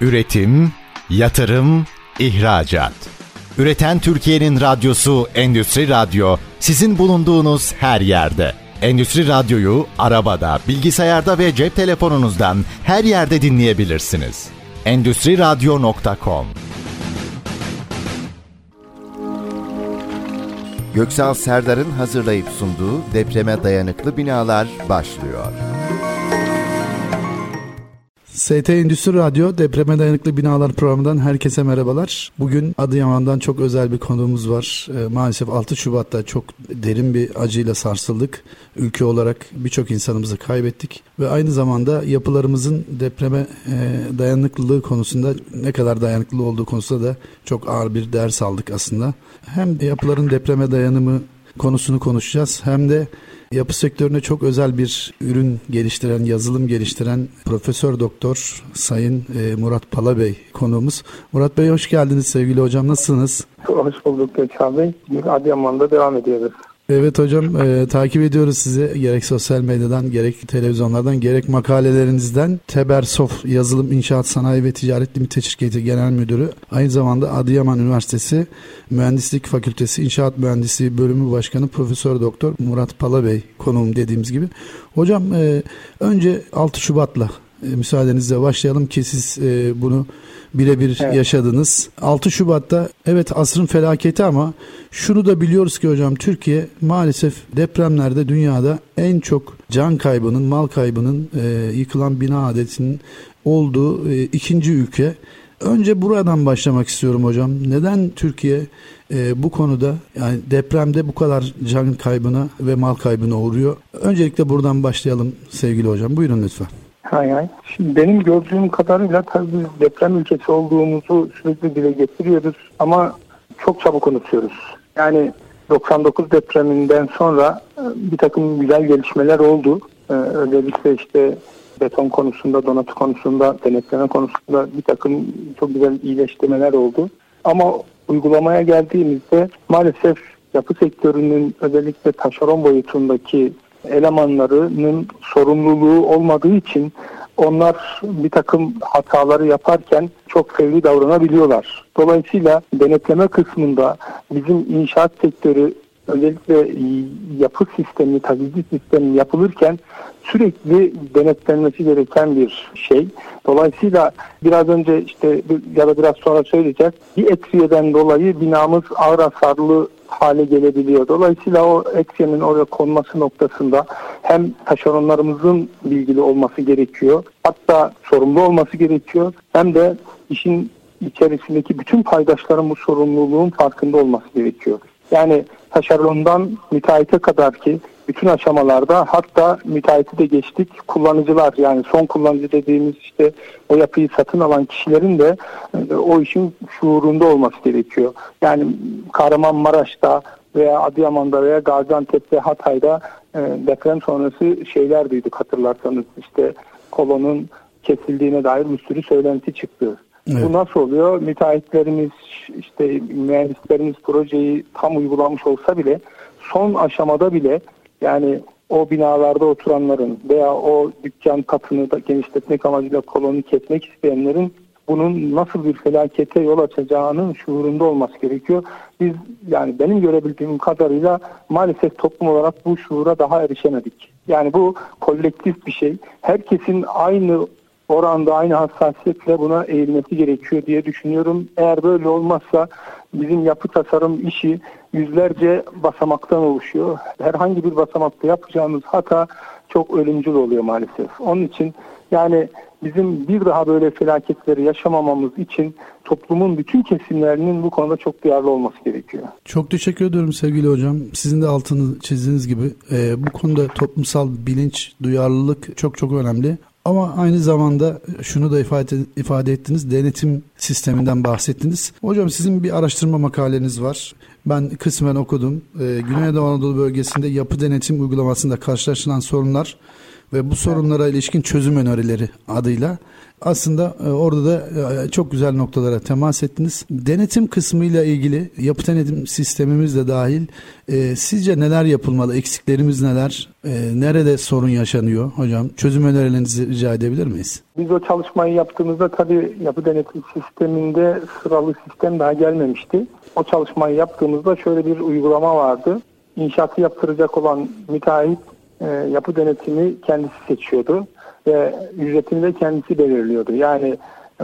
Üretim, yatırım, ihracat. Üreten Türkiye'nin radyosu Endüstri Radyo sizin bulunduğunuz her yerde. Endüstri Radyo'yu arabada, bilgisayarda ve cep telefonunuzdan her yerde dinleyebilirsiniz. Endüstri Radyo.com Göksal Serdar'ın hazırlayıp sunduğu depreme dayanıklı binalar başlıyor. ST Endüstri Radyo Depreme Dayanıklı Binalar programından herkese merhabalar. Bugün Adıyaman'dan çok özel bir konuğumuz var. E, maalesef 6 Şubat'ta çok derin bir acıyla sarsıldık. Ülke olarak birçok insanımızı kaybettik. Ve aynı zamanda yapılarımızın depreme e, dayanıklılığı konusunda ne kadar dayanıklı olduğu konusunda da çok ağır bir ders aldık aslında. Hem yapıların depreme dayanımı konusunu konuşacağız hem de Yapı sektörüne çok özel bir ürün geliştiren, yazılım geliştiren Profesör Doktor Sayın e, Murat Palabey konuğumuz. Murat Bey hoş geldiniz sevgili hocam. Nasılsınız? Hoş bulduk Gökhan Bey. Adıyaman'da devam ediyoruz. Evet hocam e, takip ediyoruz sizi gerek sosyal medyadan gerek televizyonlardan gerek makalelerinizden Tebersof Yazılım İnşaat Sanayi ve Ticaret Limite Şirketi Genel Müdürü aynı zamanda Adıyaman Üniversitesi Mühendislik Fakültesi İnşaat Mühendisliği Bölümü Başkanı Profesör Doktor Murat Palabey konuğum dediğimiz gibi. Hocam e, önce 6 Şubat'la e, müsaadenizle başlayalım ki siz e, bunu birebir evet. yaşadınız. 6 Şubat'ta evet asrın felaketi ama şunu da biliyoruz ki hocam Türkiye maalesef depremlerde dünyada en çok can kaybının, mal kaybının, e, yıkılan bina adetinin olduğu e, ikinci ülke. Önce buradan başlamak istiyorum hocam. Neden Türkiye e, bu konuda yani depremde bu kadar can kaybına ve mal kaybına uğruyor? Öncelikle buradan başlayalım sevgili hocam. Buyurun lütfen. Hay hay. Şimdi benim gördüğüm kadarıyla tabii deprem ülkesi olduğumuzu sürekli dile getiriyoruz ama çok çabuk unutuyoruz. Yani 99 depreminden sonra e, bir takım güzel gelişmeler oldu. Ee, özellikle işte beton konusunda, donatı konusunda, denetleme konusunda bir takım çok güzel iyileştirmeler oldu. Ama uygulamaya geldiğimizde maalesef yapı sektörünün özellikle taşeron boyutundaki elemanlarının sorumluluğu olmadığı için onlar bir takım hataları yaparken çok fevri davranabiliyorlar. Dolayısıyla denetleme kısmında bizim inşaat sektörü özellikle yapı sistemi, tabizi sistemi yapılırken sürekli denetlenmesi gereken bir şey. Dolayısıyla biraz önce işte ya da biraz sonra söyleyeceğiz. Bir etkiyeden dolayı binamız ağır hasarlı hale gelebiliyor. Dolayısıyla o eksenin oraya konması noktasında hem taşeronlarımızın bilgili olması gerekiyor. Hatta sorumlu olması gerekiyor. Hem de işin içerisindeki bütün paydaşların bu sorumluluğun farkında olması gerekiyor. Yani taşerondan müteahhite kadar ki bütün aşamalarda hatta müteahhiti de geçtik kullanıcılar yani son kullanıcı dediğimiz işte o yapıyı satın alan kişilerin de e, o işin şuurunda olması gerekiyor. Yani Kahramanmaraş'ta veya Adıyaman'da veya Gaziantep'te Hatay'da e, deprem sonrası şeyler duyduk hatırlarsanız işte kolonun kesildiğine dair bir sürü söylenti çıktı. Evet. Bu nasıl oluyor? Müteahhitlerimiz, işte mühendislerimiz projeyi tam uygulamış olsa bile son aşamada bile yani o binalarda oturanların veya o dükkan katını da genişletmek amacıyla kolonu kesmek isteyenlerin bunun nasıl bir felakete yol açacağının şuurunda olması gerekiyor. Biz yani benim görebildiğim kadarıyla maalesef toplum olarak bu şuura daha erişemedik. Yani bu kolektif bir şey. Herkesin aynı oranda aynı hassasiyetle buna eğilmesi gerekiyor diye düşünüyorum. Eğer böyle olmazsa bizim yapı tasarım işi yüzlerce basamaktan oluşuyor. Herhangi bir basamakta yapacağımız hata çok ölümcül oluyor maalesef. Onun için yani bizim bir daha böyle felaketleri yaşamamamız için toplumun bütün kesimlerinin bu konuda çok duyarlı olması gerekiyor. Çok teşekkür ediyorum sevgili hocam. Sizin de altını çizdiğiniz gibi e, bu konuda toplumsal bilinç, duyarlılık çok çok önemli. Ama aynı zamanda şunu da ifade, ifade ettiniz. Denetim sisteminden bahsettiniz. Hocam sizin bir araştırma makaleniz var. Ben kısmen okudum. Ee, Güneydoğu Anadolu bölgesinde yapı denetim uygulamasında karşılaşılan sorunlar ve bu sorunlara ilişkin çözüm önerileri adıyla aslında e, orada da e, çok güzel noktalara temas ettiniz. Denetim kısmıyla ilgili yapı denetim sistemimiz de dahil e, sizce neler yapılmalı? Eksiklerimiz neler? Nerede sorun yaşanıyor hocam? Çözüm önerilerinizi rica edebilir miyiz? Biz o çalışmayı yaptığımızda tabii yapı denetim sisteminde sıralı sistem daha gelmemişti. O çalışmayı yaptığımızda şöyle bir uygulama vardı. İnşaatı yaptıracak olan müteahhit yapı denetimi kendisi seçiyordu ve ücretini de kendisi belirliyordu. Yani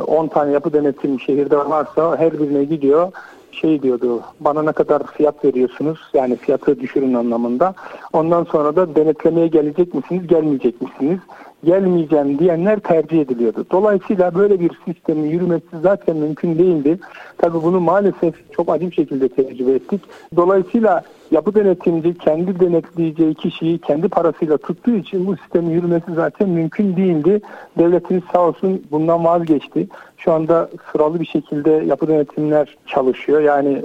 10 e, tane yapı denetim şehirde varsa her birine gidiyor şey diyordu bana ne kadar fiyat veriyorsunuz yani fiyatı düşürün anlamında. Ondan sonra da denetlemeye gelecek misiniz gelmeyecek misiniz? Gelmeyeceğim diyenler tercih ediliyordu. Dolayısıyla böyle bir sistemin yürümesi zaten mümkün değildi. Tabii bunu maalesef çok acı bir şekilde tecrübe ettik. Dolayısıyla yapı denetimci kendi denetleyeceği kişiyi kendi parasıyla tuttuğu için bu sistemin yürümesi zaten mümkün değildi. Devletimiz sağ olsun bundan vazgeçti. Şu anda sıralı bir şekilde yapı denetimler çalışıyor. Yani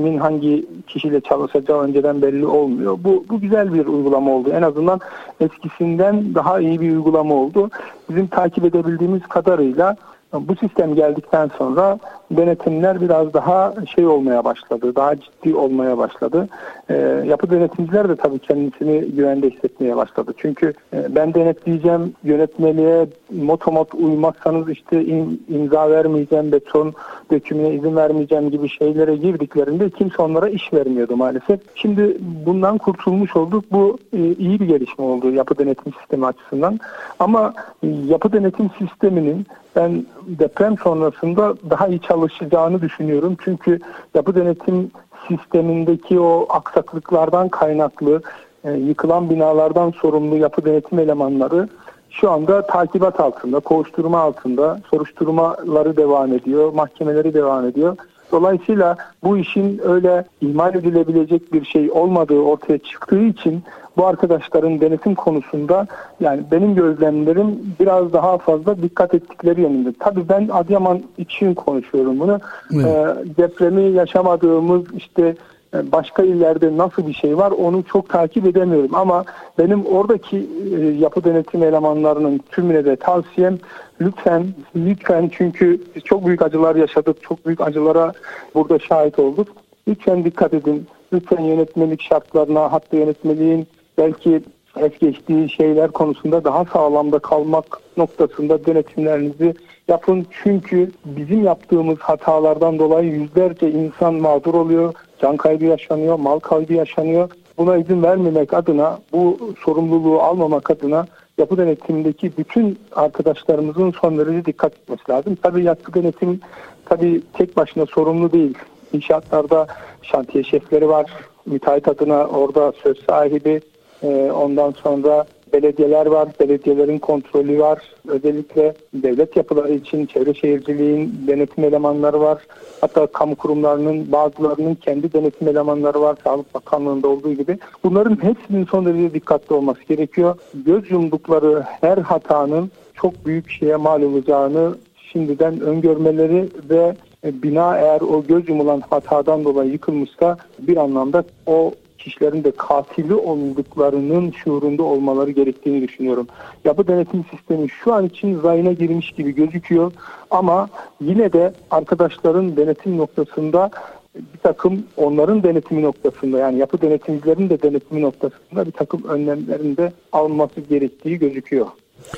kimin hangi kişiyle çalışacağı önceden belli olmuyor. Bu, bu güzel bir uygulama oldu. En azından eskisinden daha iyi bir uygulama oldu. Bizim takip edebildiğimiz kadarıyla bu sistem geldikten sonra denetimler biraz daha şey olmaya başladı, daha ciddi olmaya başladı. E, yapı denetimciler de tabii kendisini güvende hissetmeye başladı. Çünkü e, ben denetleyeceğim yönetmeliğe motomot uymazsanız işte im, imza vermeyeceğim, beton dökümüne izin vermeyeceğim gibi şeylere girdiklerinde kimse onlara iş vermiyordu maalesef. Şimdi bundan kurtulmuş olduk. Bu e, iyi bir gelişme oldu yapı denetim sistemi açısından. Ama e, yapı denetim sisteminin ben deprem sonrasında daha iyi çalışacağını düşünüyorum. Çünkü yapı denetim sistemindeki o aksaklıklardan kaynaklı e, yıkılan binalardan sorumlu yapı denetim elemanları şu anda takibat altında, kovuşturma altında, soruşturmaları devam ediyor, mahkemeleri devam ediyor. Dolayısıyla bu işin öyle ihmal edilebilecek bir şey olmadığı ortaya çıktığı için bu arkadaşların denetim konusunda yani benim gözlemlerim biraz daha fazla dikkat ettikleri yönünde. Tabii ben Adıyaman için konuşuyorum bunu. Evet. Ee, depremi yaşamadığımız işte başka illerde nasıl bir şey var onu çok takip edemiyorum. Ama benim oradaki e, yapı denetim elemanlarının tümüne de tavsiyem lütfen lütfen çünkü çok büyük acılar yaşadık çok büyük acılara burada şahit olduk. Lütfen dikkat edin lütfen yönetmelik şartlarına hatta yönetmeliğin belki es geçtiği şeyler konusunda daha sağlamda kalmak noktasında denetimlerinizi yapın. Çünkü bizim yaptığımız hatalardan dolayı yüzlerce insan mağdur oluyor, can kaybı yaşanıyor, mal kaybı yaşanıyor. Buna izin vermemek adına, bu sorumluluğu almamak adına yapı denetimindeki bütün arkadaşlarımızın son derece dikkat etmesi lazım. Tabii yapı denetim tabii tek başına sorumlu değil. İnşaatlarda şantiye şefleri var, müteahhit adına orada söz sahibi, ee, ondan sonra belediyeler var, belediyelerin kontrolü var. Özellikle devlet yapıları için çevre şehirciliğin denetim elemanları var. Hatta kamu kurumlarının bazılarının kendi denetim elemanları var. Sağlık Bakanlığı'nda olduğu gibi. Bunların hepsinin son derece dikkatli olması gerekiyor. Göz yumdukları her hatanın çok büyük şeye mal olacağını şimdiden öngörmeleri ve bina eğer o göz yumulan hatadan dolayı yıkılmışsa bir anlamda o kişilerin de katili olduklarının şuurunda olmaları gerektiğini düşünüyorum. Yapı denetim sistemi şu an için rayına girmiş gibi gözüküyor ama yine de arkadaşların denetim noktasında bir takım onların denetimi noktasında yani yapı denetimcilerin de denetimi noktasında bir takım önlemlerin de alınması gerektiği gözüküyor.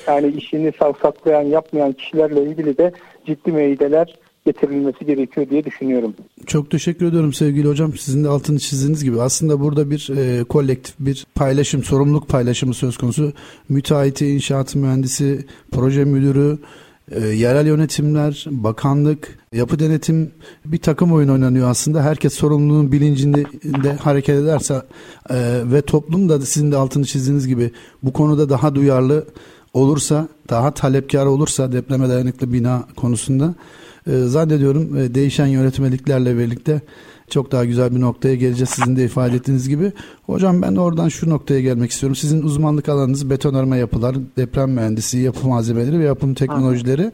Yani işini savsaklayan, yapmayan kişilerle ilgili de ciddi meydeler getirilmesi gerekiyor diye düşünüyorum. Çok teşekkür ediyorum sevgili hocam. Sizin de altını çizdiğiniz gibi aslında burada bir e, kolektif bir paylaşım, sorumluluk paylaşımı söz konusu. Müteahhiti, inşaat mühendisi, proje müdürü, e, yerel yönetimler, bakanlık, yapı denetim bir takım oyun oynanıyor aslında. Herkes sorumluluğun bilincinde de hareket ederse e, ve toplum da sizin de altını çizdiğiniz gibi bu konuda daha duyarlı olursa, daha talepkar olursa depreme dayanıklı bina konusunda zannediyorum e, değişen yönetmeliklerle birlikte çok daha güzel bir noktaya geleceğiz sizin de ifade ettiğiniz gibi. Hocam ben oradan şu noktaya gelmek istiyorum. Sizin uzmanlık alanınız betonarme yapılar, deprem mühendisi, yapı malzemeleri ve yapım teknolojileri.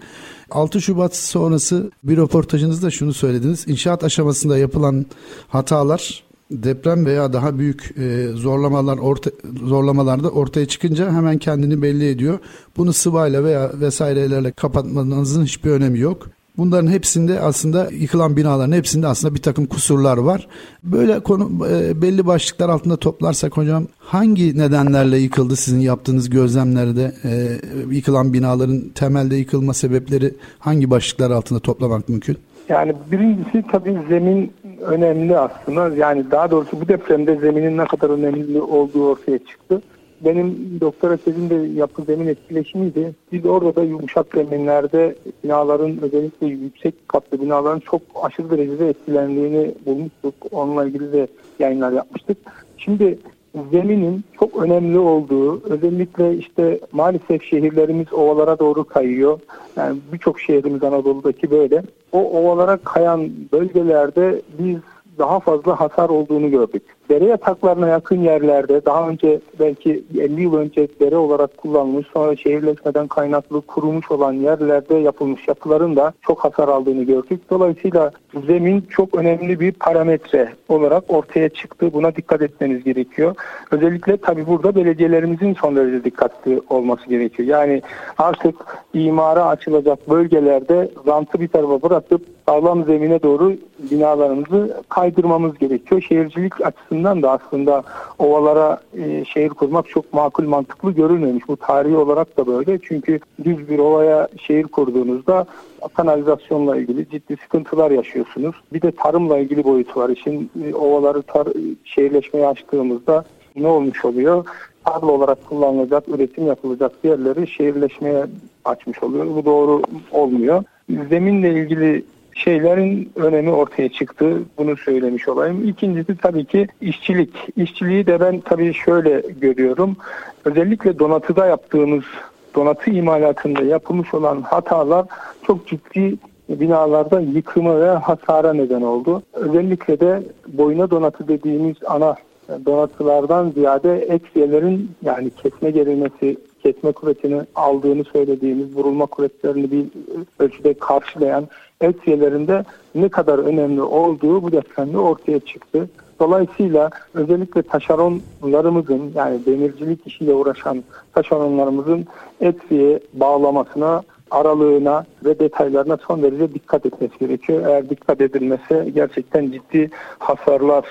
6 Şubat sonrası bir röportajınızda şunu söylediniz. İnşaat aşamasında yapılan hatalar deprem veya daha büyük e, zorlamalar orta, zorlamalarda ortaya çıkınca hemen kendini belli ediyor. Bunu sıvayla veya vesairelerle kapatmanızın hiçbir önemi yok. Bunların hepsinde aslında yıkılan binaların hepsinde aslında bir takım kusurlar var. Böyle konu e, belli başlıklar altında toplarsak hocam hangi nedenlerle yıkıldı sizin yaptığınız gözlemlerde e, yıkılan binaların temelde yıkılma sebepleri hangi başlıklar altında toplamak mümkün? Yani birincisi tabii zemin önemli aslında. Yani daha doğrusu bu depremde zeminin ne kadar önemli olduğu ortaya çıktı. Benim doktora tezim de yapı zemin etkileşimiydi. Biz orada da yumuşak zeminlerde binaların özellikle yüksek katlı binaların çok aşırı derecede etkilendiğini bulmuştuk. Onunla ilgili de yayınlar yapmıştık. Şimdi zeminin çok önemli olduğu özellikle işte maalesef şehirlerimiz ovalara doğru kayıyor. Yani birçok şehrimiz Anadolu'daki böyle. O ovalara kayan bölgelerde biz daha fazla hasar olduğunu gördük. Dere yataklarına yakın yerlerde daha önce belki 50 yıl önce dere olarak kullanılmış sonra şehirleşmeden kaynaklı kurumuş olan yerlerde yapılmış yapıların da çok hasar aldığını gördük. Dolayısıyla zemin çok önemli bir parametre olarak ortaya çıktı. Buna dikkat etmeniz gerekiyor. Özellikle tabii burada belediyelerimizin son derece dikkatli olması gerekiyor. Yani artık imara açılacak bölgelerde rantı bir tarafa bırakıp sağlam zemine doğru binalarımızı kaydırmamız gerekiyor. Şehircilik açısından da aslında ovalara e, şehir kurmak çok makul mantıklı görülmemiş. Bu tarihi olarak da böyle. Çünkü düz bir ovaya şehir kurduğunuzda kanalizasyonla ilgili ciddi sıkıntılar yaşıyorsunuz. Bir de tarımla ilgili boyutu var. İşin e, ovaları tar şehirleşmeye açtığımızda ne olmuş oluyor? Tarla olarak kullanılacak, üretim yapılacak yerleri şehirleşmeye açmış oluyor. Bu doğru olmuyor. Zeminle ilgili şeylerin önemi ortaya çıktı. Bunu söylemiş olayım. İkincisi tabii ki işçilik. İşçiliği de ben tabii şöyle görüyorum. Özellikle donatıda yaptığımız donatı imalatında yapılmış olan hatalar çok ciddi binalarda yıkıma ve hasara neden oldu. Özellikle de boyuna donatı dediğimiz ana donatılardan ziyade eksiyelerin yani kesme gerilmesi, kesme kuvvetini aldığını söylediğimiz vurulma kuvvetlerini bir ölçüde karşılayan eksiyelerinde ne kadar önemli olduğu bu depremde ortaya çıktı. Dolayısıyla özellikle taşeronlarımızın yani demircilik işiyle uğraşan taşeronlarımızın etsiye bağlamasına aralığına ve detaylarına son derece dikkat etmesi gerekiyor. Eğer dikkat edilmese gerçekten ciddi hasarlar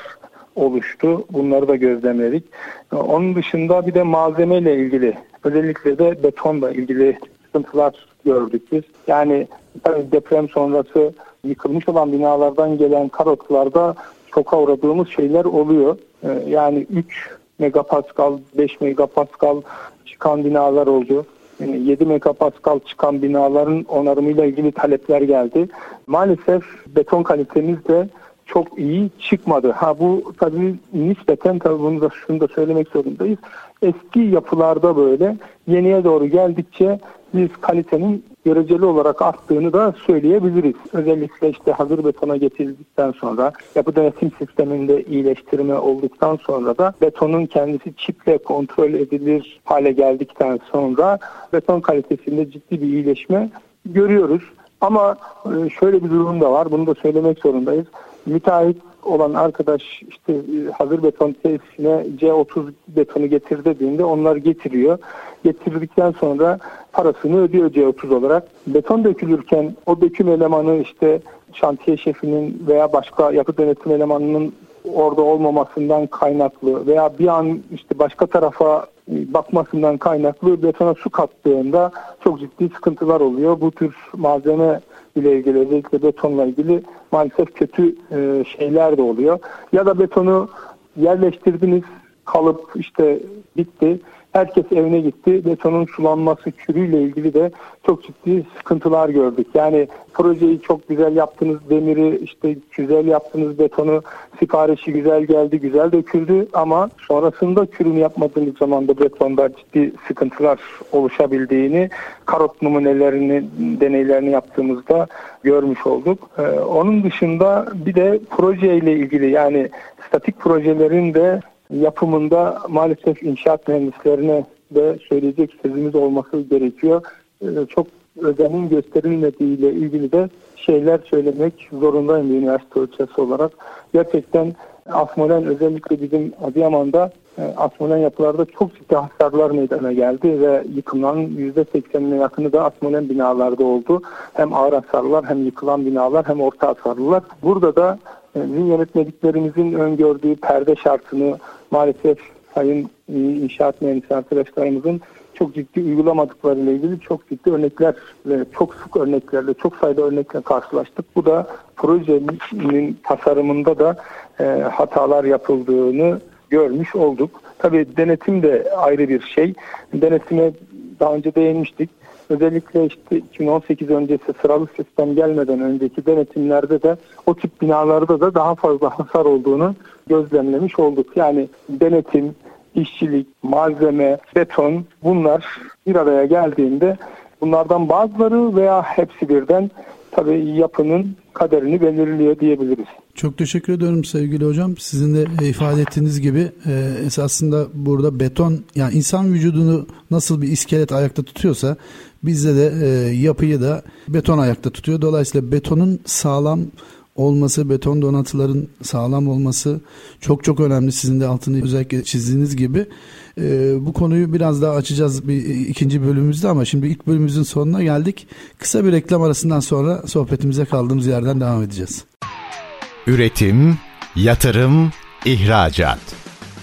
oluştu. Bunları da gözlemledik. Onun dışında bir de malzemeyle ilgili özellikle de betonla ilgili sıkıntılar gördük biz. Yani deprem sonrası yıkılmış olan binalardan gelen karotlarda şoka uğradığımız şeyler oluyor. Ee, yani 3 megapascal, 5 megapascal çıkan binalar oldu. 7 megapascal çıkan binaların onarımıyla ilgili talepler geldi. Maalesef beton kalitemiz de çok iyi çıkmadı. Ha bu tabii nispeten tabii bunu da şunu da söylemek zorundayız. Eski yapılarda böyle yeniye doğru geldikçe biz kalitenin göreceli olarak arttığını da söyleyebiliriz. Özellikle işte hazır betona getirildikten sonra yapı denetim sisteminde iyileştirme olduktan sonra da betonun kendisi çiple kontrol edilir hale geldikten sonra beton kalitesinde ciddi bir iyileşme görüyoruz. Ama e, şöyle bir durum da var. Bunu da söylemek zorundayız. Müteahhit olan arkadaş işte e, hazır beton tesisine C30 betonu getir dediğinde onlar getiriyor. Getirdikten sonra parasını ödüyor C30 olarak. Beton dökülürken o döküm elemanı işte şantiye şefinin veya başka yapı denetim elemanının orada olmamasından kaynaklı veya bir an işte başka tarafa bakmasından kaynaklı betona su kattığında çok ciddi sıkıntılar oluyor. Bu tür malzeme ile ilgili özellikle betonla ilgili maalesef kötü e, şeyler de oluyor. Ya da betonu yerleştirdiniz kalıp işte bitti. Herkes evine gitti. Betonun sulanması kürüyle ilgili de çok ciddi sıkıntılar gördük. Yani projeyi çok güzel yaptınız, demiri işte güzel yaptınız, betonu siparişi güzel geldi, güzel döküldü ama sonrasında kürünü yapmadığınız zaman da betonda ciddi sıkıntılar oluşabildiğini karot numunelerini, deneylerini yaptığımızda görmüş olduk. Ee, onun dışında bir de projeyle ilgili yani statik projelerin de yapımında maalesef inşaat mühendislerine de söyleyecek sözümüz olması gerekiyor. Ee, çok özenin gösterilmediği ile ilgili de şeyler söylemek zorundayım bir üniversite ölçüsü olarak. Gerçekten Asmolen özellikle bizim Adıyaman'da e, Asmolen yapılarda çok ciddi hasarlar meydana geldi ve yıkımların %80'ine yakını da Asmolen binalarda oldu. Hem ağır hasarlar hem yıkılan binalar hem orta hasarlılar. Burada da bizim yönetmeliklerimizin öngördüğü perde şartını maalesef sayın e, inşaat mühendisi arkadaşlarımızın çok ciddi uygulamadıkları ile ilgili çok ciddi örneklerle, çok sık örneklerle, çok sayıda örnekle karşılaştık. Bu da projenin tasarımında da e, hatalar yapıldığını görmüş olduk. Tabii denetim de ayrı bir şey. Denetime daha önce değinmiştik. Özellikle işte 2018 öncesi sıralı sistem gelmeden önceki denetimlerde de o tip binalarda da daha fazla hasar olduğunu gözlemlemiş olduk. Yani denetim, işçilik, malzeme, beton bunlar bir araya geldiğinde bunlardan bazıları veya hepsi birden tabii yapının kaderini belirliyor diyebiliriz. Çok teşekkür ediyorum sevgili hocam. Sizin de ifade ettiğiniz gibi e, esasında burada beton yani insan vücudunu nasıl bir iskelet ayakta tutuyorsa bizde de e, yapıyı da beton ayakta tutuyor. Dolayısıyla betonun sağlam olması, beton donatıların sağlam olması çok çok önemli. Sizin de altını özellikle çizdiğiniz gibi. Ee, bu konuyu biraz daha açacağız bir ikinci bölümümüzde ama şimdi ilk bölümümüzün sonuna geldik. Kısa bir reklam arasından sonra sohbetimize kaldığımız yerden devam edeceğiz. Üretim, yatırım, ihracat.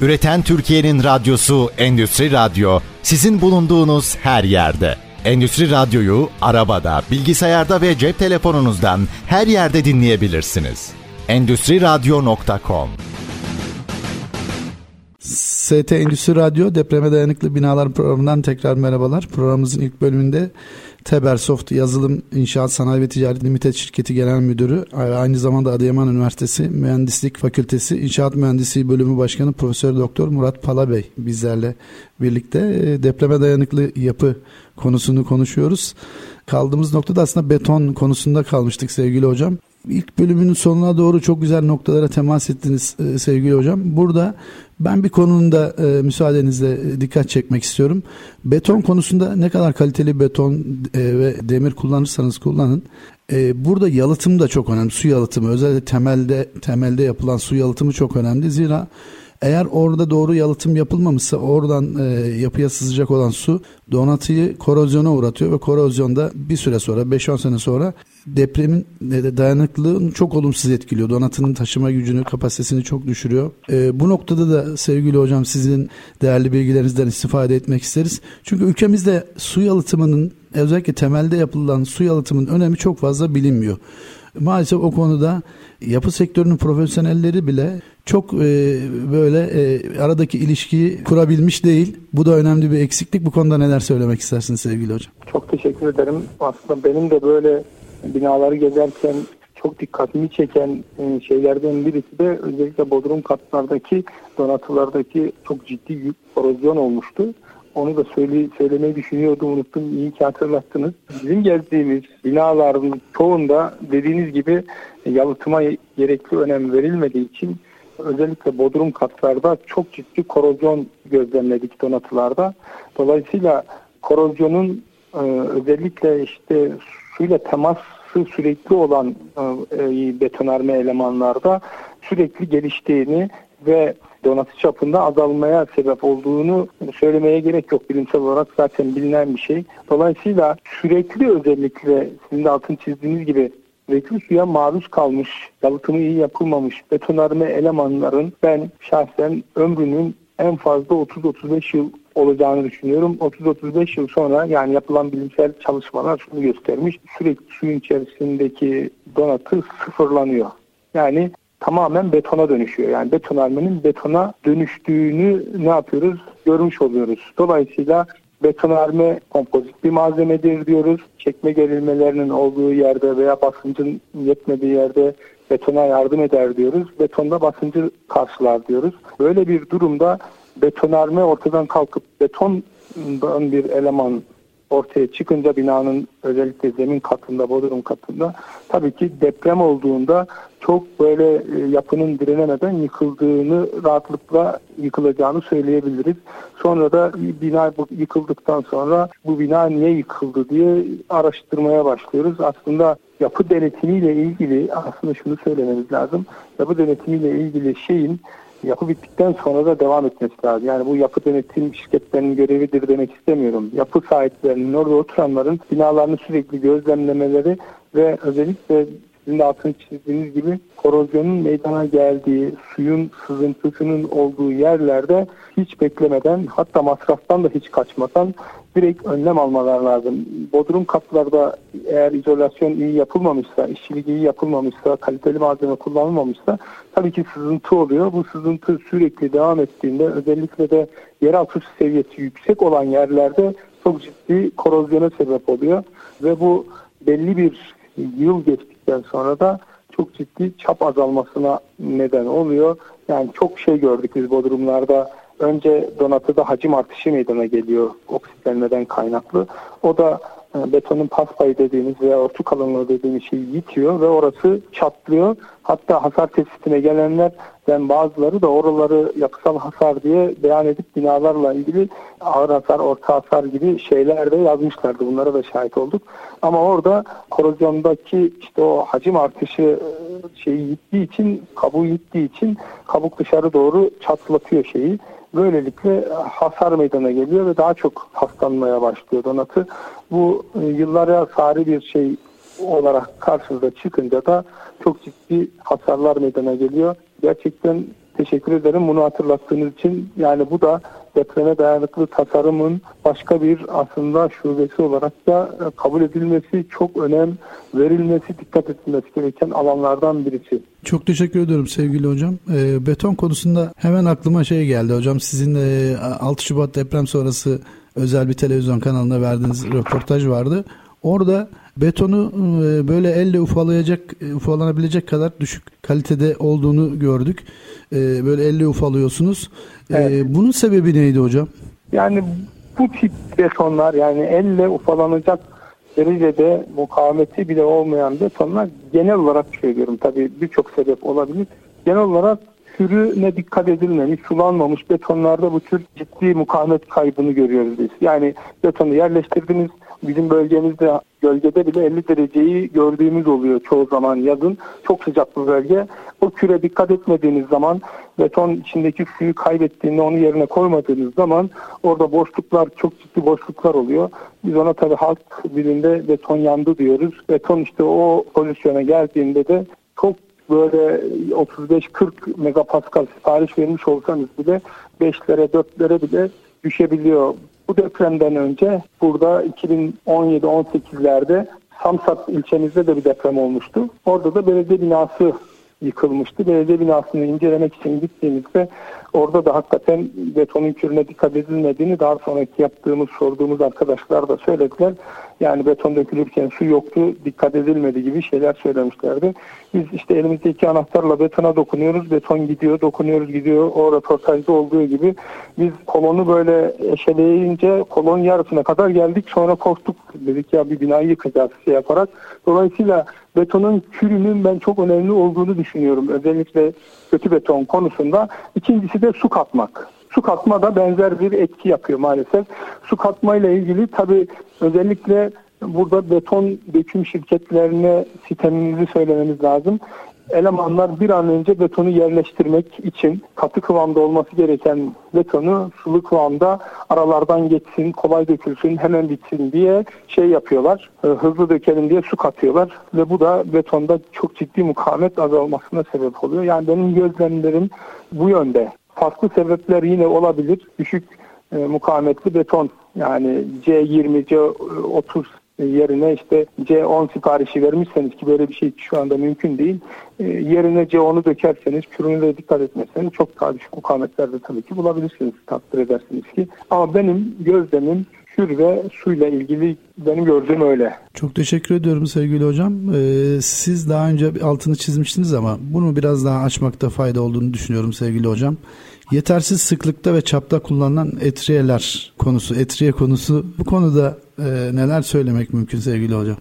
Üreten Türkiye'nin radyosu Endüstri Radyo sizin bulunduğunuz her yerde. Endüstri Radyo'yu arabada, bilgisayarda ve cep telefonunuzdan her yerde dinleyebilirsiniz. Endüstri Radyo.com ST Endüstri Radyo Depreme Dayanıklı Binalar programından tekrar merhabalar. Programımızın ilk bölümünde Tebersoft Yazılım İnşaat Sanayi ve Ticaret Limited Şirketi Genel Müdürü aynı zamanda Adıyaman Üniversitesi Mühendislik Fakültesi İnşaat Mühendisliği Bölümü Başkanı Profesör Doktor Murat Palabey bizlerle birlikte e, depreme dayanıklı yapı konusunu konuşuyoruz. Kaldığımız noktada aslında beton konusunda kalmıştık sevgili hocam. İlk bölümünün sonuna doğru çok güzel noktalara temas ettiniz e, sevgili hocam. Burada ben bir konunun da e, müsaadenizle e, dikkat çekmek istiyorum. Beton konusunda ne kadar kaliteli beton ve demir kullanırsanız kullanın. Burada yalıtım da çok önemli. Su yalıtımı özellikle temelde temelde yapılan su yalıtımı çok önemli. Zira eğer orada doğru yalıtım yapılmamışsa oradan e, yapıya sızacak olan su donatıyı korozyona uğratıyor ve korozyonda bir süre sonra 5-10 sene sonra depremin dayanıklılığını çok olumsuz etkiliyor. Donatının taşıma gücünü, kapasitesini çok düşürüyor. E, bu noktada da sevgili hocam sizin değerli bilgilerinizden istifade etmek isteriz. Çünkü ülkemizde su yalıtımının özellikle temelde yapılan su yalıtımının önemi çok fazla bilinmiyor. Maalesef o konuda yapı sektörünün profesyonelleri bile çok e, böyle e, aradaki ilişkiyi kurabilmiş değil. Bu da önemli bir eksiklik. Bu konuda neler söylemek istersiniz sevgili hocam? Çok teşekkür ederim. Aslında benim de böyle binaları gezerken çok dikkatimi çeken e, şeylerden birisi de özellikle bodrum katlardaki donatılardaki çok ciddi korozyon olmuştu. Onu da söyle, söylemeyi düşünüyordum unuttum. İyi ki hatırlattınız. Bizim gezdiğimiz binaların çoğunda dediğiniz gibi yalıtıma gerekli önem verilmediği için özellikle bodrum katlarda çok ciddi korozyon gözlemledik donatılarda. Dolayısıyla korozyonun e, özellikle işte suyla teması sürekli olan e, betonarme elemanlarda sürekli geliştiğini ve donatı çapında azalmaya sebep olduğunu söylemeye gerek yok. Bilimsel olarak zaten bilinen bir şey. Dolayısıyla sürekli özellikle sizin de altın çizdiğiniz gibi sürekli suya maruz kalmış, yalıtımı iyi yapılmamış betonarme elemanların ben şahsen ömrünün en fazla 30-35 yıl olacağını düşünüyorum. 30-35 yıl sonra yani yapılan bilimsel çalışmalar şunu göstermiş. Sürekli suyun içerisindeki donatı sıfırlanıyor. Yani tamamen betona dönüşüyor. Yani betonarmenin betona dönüştüğünü ne yapıyoruz? Görmüş oluyoruz. Dolayısıyla betonarme kompozit bir malzemedir diyoruz. Çekme gerilmelerinin olduğu yerde veya basıncın yetmediği yerde betona yardım eder diyoruz. Betonda basıncı karşılar diyoruz. Böyle bir durumda betonarme ortadan kalkıp betondan bir eleman ortaya çıkınca binanın özellikle zemin katında, bodrum katında tabii ki deprem olduğunda çok böyle e, yapının direnemeden yıkıldığını rahatlıkla yıkılacağını söyleyebiliriz. Sonra da bina yıkıldıktan sonra bu bina niye yıkıldı diye araştırmaya başlıyoruz. Aslında yapı denetimiyle ilgili aslında şunu söylememiz lazım. Yapı denetimiyle ilgili şeyin yapı bittikten sonra da devam etmesi lazım. Yani bu yapı denetim şirketlerinin görevidir demek istemiyorum. Yapı sahiplerinin orada oturanların binalarını sürekli gözlemlemeleri ve özellikle sizin de altını çizdiğiniz gibi korozyonun meydana geldiği, suyun sızıntısının olduğu yerlerde hiç beklemeden hatta masraftan da hiç kaçmadan direkt önlem almalar lazım. Bodrum katlarda eğer izolasyon iyi yapılmamışsa, işçilik iyi yapılmamışsa, kaliteli malzeme kullanılmamışsa tabii ki sızıntı oluyor. Bu sızıntı sürekli devam ettiğinde özellikle de yeraltı seviyesi yüksek olan yerlerde çok ciddi korozyona sebep oluyor ve bu belli bir yıl geçtikten sonra da çok ciddi çap azalmasına neden oluyor. Yani çok şey gördük biz Bodrumlarda. Önce donatıda hacim artışı meydana geliyor oksitlenmeden kaynaklı. O da e, betonun pas payı dediğimiz veya orta kalınlığı dediğimiz şeyi yitiyor ve orası çatlıyor. Hatta hasar tespitine gelenlerden bazıları da oraları yapısal hasar diye beyan edip binalarla ilgili ağır hasar, orta hasar gibi şeyler de yazmışlardı. Bunlara da şahit olduk. Ama orada korozyondaki işte o hacim artışı e, şeyi gittiği için, kabuğu gittiği için kabuk dışarı doğru çatlatıyor şeyi. Böylelikle hasar meydana geliyor ve daha çok hastalanmaya başlıyor donatı. Bu e, yıllara sari bir şey olarak karşımıza çıkınca da çok ciddi hasarlar meydana geliyor. Gerçekten teşekkür ederim bunu hatırlattığınız için. Yani bu da depreme dayanıklı tasarımın başka bir aslında şubesi olarak da kabul edilmesi, çok önem verilmesi, dikkat edilmesi gereken alanlardan birisi. Çok teşekkür ediyorum sevgili hocam. E, beton konusunda hemen aklıma şey geldi hocam. Sizin e, 6 Şubat deprem sonrası özel bir televizyon kanalına verdiğiniz röportaj vardı. Orada betonu e, böyle elle ufalayacak, ufalanabilecek kadar düşük kalitede olduğunu gördük. E, böyle elle ufalıyorsunuz. Evet. Bunun sebebi neydi hocam? Yani bu tip betonlar yani elle ufalanacak derecede mukavemeti bile olmayan betonlar genel olarak söylüyorum. Tabii birçok sebep olabilir. Genel olarak sürüne dikkat edilmemiş, sulanmamış betonlarda bu tür ciddi mukavemet kaybını görüyoruz biz. Yani betonu yerleştirdiniz, bizim bölgemizde gölgede bile 50 dereceyi gördüğümüz oluyor çoğu zaman yazın. Çok sıcak bir bölge. O küre dikkat etmediğiniz zaman beton içindeki suyu kaybettiğinde onu yerine koymadığınız zaman orada boşluklar çok ciddi boşluklar oluyor. Biz ona tabii halk dilinde beton yandı diyoruz. Beton işte o pozisyona geldiğinde de çok böyle 35-40 megapascal sipariş vermiş olsanız bile 5'lere 4'lere bile düşebiliyor. Bu depremden önce burada 2017-18'lerde Samsat ilçemizde de bir deprem olmuştu. Orada da belediye binası yıkılmıştı. Belediye binasını incelemek için gittiğimizde orada da hakikaten betonun kürüne dikkat edilmediğini daha sonraki yaptığımız, sorduğumuz arkadaşlar da söylediler. Yani beton dökülürken su yoktu, dikkat edilmedi gibi şeyler söylemişlerdi. Biz işte elimizdeki anahtarla betona dokunuyoruz, beton gidiyor, dokunuyoruz gidiyor. O röportajda olduğu gibi biz kolonu böyle eşeleyince kolon yarısına kadar geldik. Sonra korktuk. Dedik ya bir binayı yıkacağız şey yaparak. Dolayısıyla betonun kürünün ben çok önemli olduğunu düşünüyorum. Özellikle kötü beton konusunda. İkincisi de su katmak. Su katma da benzer bir etki yapıyor maalesef. Su katma ile ilgili tabii özellikle burada beton döküm şirketlerine sistemimizi söylememiz lazım elemanlar bir an önce betonu yerleştirmek için katı kıvamda olması gereken betonu sulu kıvamda aralardan geçsin, kolay dökülsün, hemen bitsin diye şey yapıyorlar. E, hızlı dökelim diye su katıyorlar ve bu da betonda çok ciddi mukavemet azalmasına sebep oluyor. Yani benim gözlemlerim bu yönde. Farklı sebepler yine olabilir. Düşük e, mukavemetli beton yani C20, C30 yerine işte C10 siparişi vermişseniz ki böyle bir şey şu anda mümkün değil. E, yerine C10'u dökerseniz, kürüne de dikkat etmezseniz çok daha düşük mukavemetlerde tabii ki bulabilirsiniz, takdir edersiniz ki. Ama benim gözlemim kür ve suyla ilgili benim gördüğüm öyle. Çok teşekkür ediyorum sevgili hocam. Ee, siz daha önce altını çizmiştiniz ama bunu biraz daha açmakta fayda olduğunu düşünüyorum sevgili hocam. Yetersiz sıklıkta ve çapta kullanılan etriyeler konusu, etriye konusu bu konuda e, neler söylemek mümkün sevgili hocam?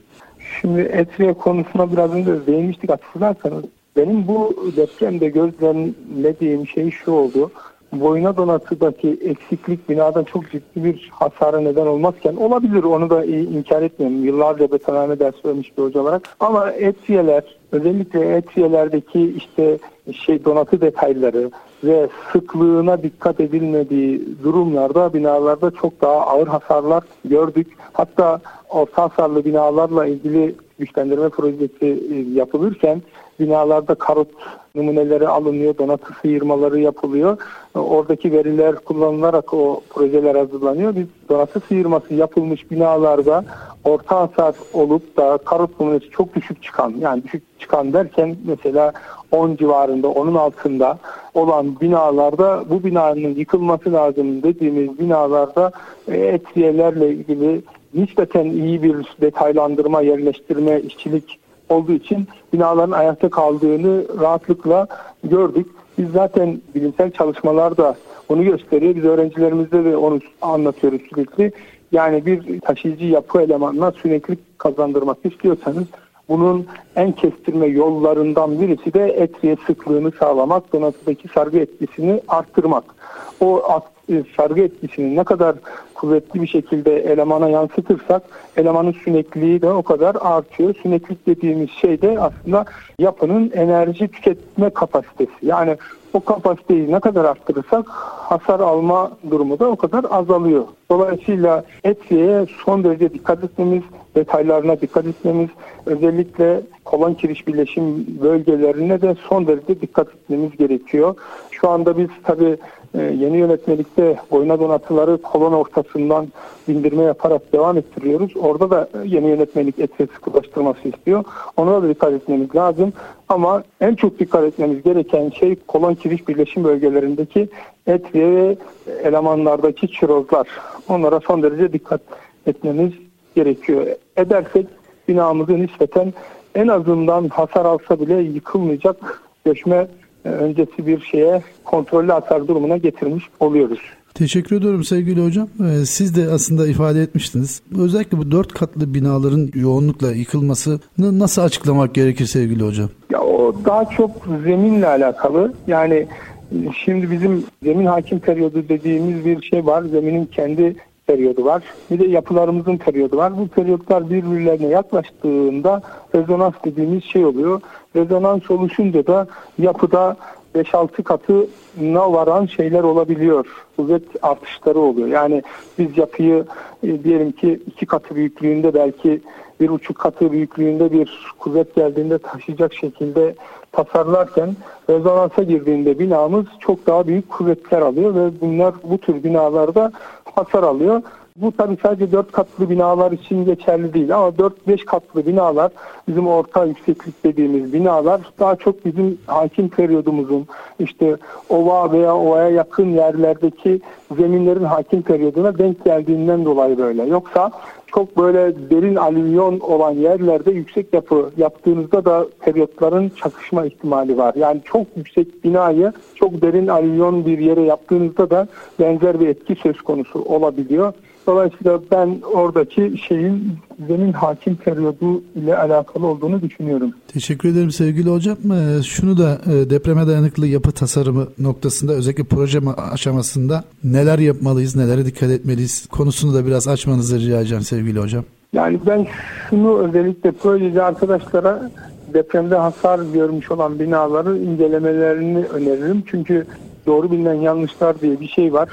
Şimdi etriye konusuna biraz önce değinmiştik hatırlarsanız. Benim bu depremde gözlemlediğim şey şu oldu boyuna donatıdaki eksiklik binada çok ciddi bir hasara neden olmazken olabilir onu da inkar etmiyorum. Yıllarca betonarme ders vermiş bir hoca olarak. Ama etiyeler özellikle etiyelerdeki işte şey donatı detayları ve sıklığına dikkat edilmediği durumlarda binalarda çok daha ağır hasarlar gördük. Hatta orta hasarlı binalarla ilgili güçlendirme projesi e, yapılırken binalarda karot numuneleri alınıyor, donatı sıyırmaları yapılıyor. Oradaki veriler kullanılarak o projeler hazırlanıyor. Biz donatı sıyırması yapılmış binalarda orta hasar olup da karot numunesi çok düşük çıkan, yani düşük çıkan derken mesela 10 civarında, onun altında olan binalarda bu binanın yıkılması lazım dediğimiz binalarda e, etkiyelerle ilgili nispeten iyi bir detaylandırma, yerleştirme, işçilik olduğu için binaların ayakta kaldığını rahatlıkla gördük. Biz zaten bilimsel çalışmalarda onu gösteriyor. Biz öğrencilerimizde de onu anlatıyoruz sürekli. Yani bir taşıyıcı yapı elemanına süreklilik kazandırmak istiyorsanız bunun en kestirme yollarından birisi de etriye sıklığını sağlamak, donatıdaki sargı etkisini arttırmak. O e, sargı etkisini ne kadar kuvvetli bir şekilde elemana yansıtırsak elemanın sünekliği de o kadar artıyor. Süneklik dediğimiz şey de aslında yapının enerji tüketme kapasitesi. Yani o kapasiteyi ne kadar arttırırsak hasar alma durumu da o kadar azalıyor. Dolayısıyla etiye son derece dikkat etmemiz, detaylarına dikkat etmemiz, özellikle kolon kiriş birleşim bölgelerine de son derece dikkat etmemiz gerekiyor. Şu anda biz tabii yeni yönetmelikte boyuna donatıları kolon ortasından bindirme yaparak devam ettiriyoruz. Orada da yeni yönetmelik etki sıkılaştırması istiyor. Ona da dikkat etmemiz lazım. Ama en çok dikkat etmemiz gereken şey kolon kiriş birleşim bölgelerindeki et ve elemanlardaki çirozlar. Onlara son derece dikkat etmemiz gerekiyor. Edersek binamızı nispeten en azından hasar alsa bile yıkılmayacak göçme e, öncesi bir şeye kontrollü hasar durumuna getirmiş oluyoruz. Teşekkür ediyorum sevgili hocam. Ee, siz de aslında ifade etmiştiniz. Özellikle bu dört katlı binaların yoğunlukla yıkılmasını nasıl açıklamak gerekir sevgili hocam? Ya o daha çok zeminle alakalı. Yani şimdi bizim zemin hakim periyodu dediğimiz bir şey var. Zeminin kendi periyodu var. Bir de yapılarımızın periyodu var. Bu periyotlar birbirlerine yaklaştığında rezonans dediğimiz şey oluyor. Rezonans oluşunca da yapıda 5-6 katına varan şeyler olabiliyor. Kuvvet artışları oluyor. Yani biz yapıyı e, diyelim ki iki katı büyüklüğünde belki bir buçuk katı büyüklüğünde bir kuvvet geldiğinde taşıyacak şekilde tasarlarken rezonansa girdiğinde binamız çok daha büyük kuvvetler alıyor ve bunlar bu tür binalarda hasar alıyor. Bu tabii sadece 4 katlı binalar için geçerli değil ama 4-5 katlı binalar bizim orta yükseklik dediğimiz binalar daha çok bizim hakim periyodumuzun işte ova veya ovaya yakın yerlerdeki zeminlerin hakim periyoduna denk geldiğinden dolayı böyle. Yoksa çok böyle derin alüvyon olan yerlerde yüksek yapı yaptığınızda da periyotların çakışma ihtimali var. Yani çok yüksek binayı çok derin alüvyon bir yere yaptığınızda da benzer bir etki söz konusu olabiliyor. Dolayısıyla ben oradaki şeyin zemin hakim periyodu ile alakalı olduğunu düşünüyorum. Teşekkür ederim sevgili hocam. Ee, şunu da e, depreme dayanıklı yapı tasarımı noktasında özellikle proje aşamasında neler yapmalıyız, nelere dikkat etmeliyiz konusunu da biraz açmanızı rica edeceğim sevgili hocam. Yani ben şunu özellikle projeci arkadaşlara depremde hasar görmüş olan binaları incelemelerini öneririm. Çünkü doğru bilinen yanlışlar diye bir şey var.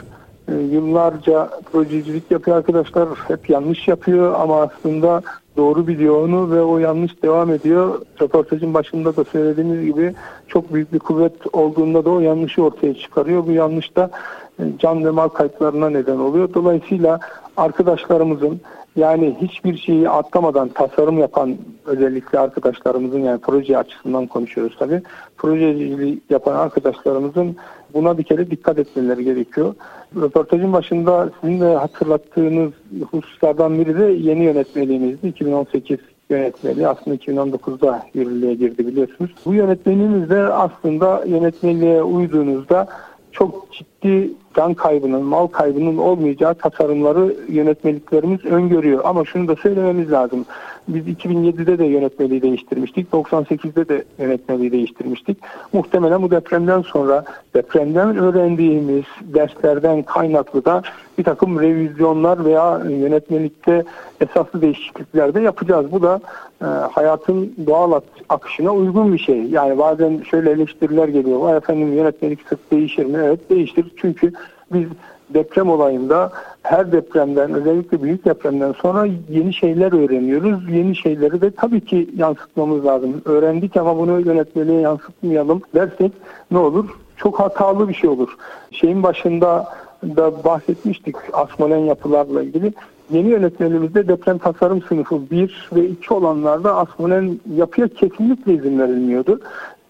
Ee, yıllarca projecilik yapıyor arkadaşlar. Hep yanlış yapıyor ama aslında doğru biliyor onu ve o yanlış devam ediyor. Röportajın başında da söylediğiniz gibi çok büyük bir kuvvet olduğunda da o yanlışı ortaya çıkarıyor. Bu yanlış da e, can ve mal kayıplarına neden oluyor. Dolayısıyla arkadaşlarımızın Yani hiçbir şeyi atlamadan tasarım yapan özellikle arkadaşlarımızın yani proje açısından konuşuyoruz tabii. Projeciliği yapan arkadaşlarımızın buna bir kere dikkat etmeleri gerekiyor. Röportajın başında sizin de hatırlattığınız hususlardan biri de yeni yönetmeliğimizdi. 2018 yönetmeliği aslında 2019'da yürürlüğe girdi biliyorsunuz. Bu yönetmeliğimiz de aslında yönetmeliğe uyduğunuzda çok ciddi can kaybının, mal kaybının olmayacağı tasarımları yönetmeliklerimiz öngörüyor. Ama şunu da söylememiz lazım. Biz 2007'de de yönetmeliği değiştirmiştik. 98'de de yönetmeliği değiştirmiştik. Muhtemelen bu depremden sonra depremden öğrendiğimiz derslerden kaynaklı da bir takım revizyonlar veya yönetmelikte esaslı değişiklikler de yapacağız. Bu da e, hayatın doğal akışına uygun bir şey. Yani bazen şöyle eleştiriler geliyor. Efendim yönetmelik sık değişir mi? Evet değiştir. Çünkü biz deprem olayında her depremden özellikle büyük depremden sonra yeni şeyler öğreniyoruz. Yeni şeyleri de tabii ki yansıtmamız lazım. Öğrendik ama bunu yönetmeliğe yansıtmayalım dersek ne olur? Çok hatalı bir şey olur. Şeyin başında da bahsetmiştik asmolen yapılarla ilgili. Yeni yönetmenimizde deprem tasarım sınıfı 1 ve 2 olanlarda asmolen yapıya kesinlikle izin verilmiyordu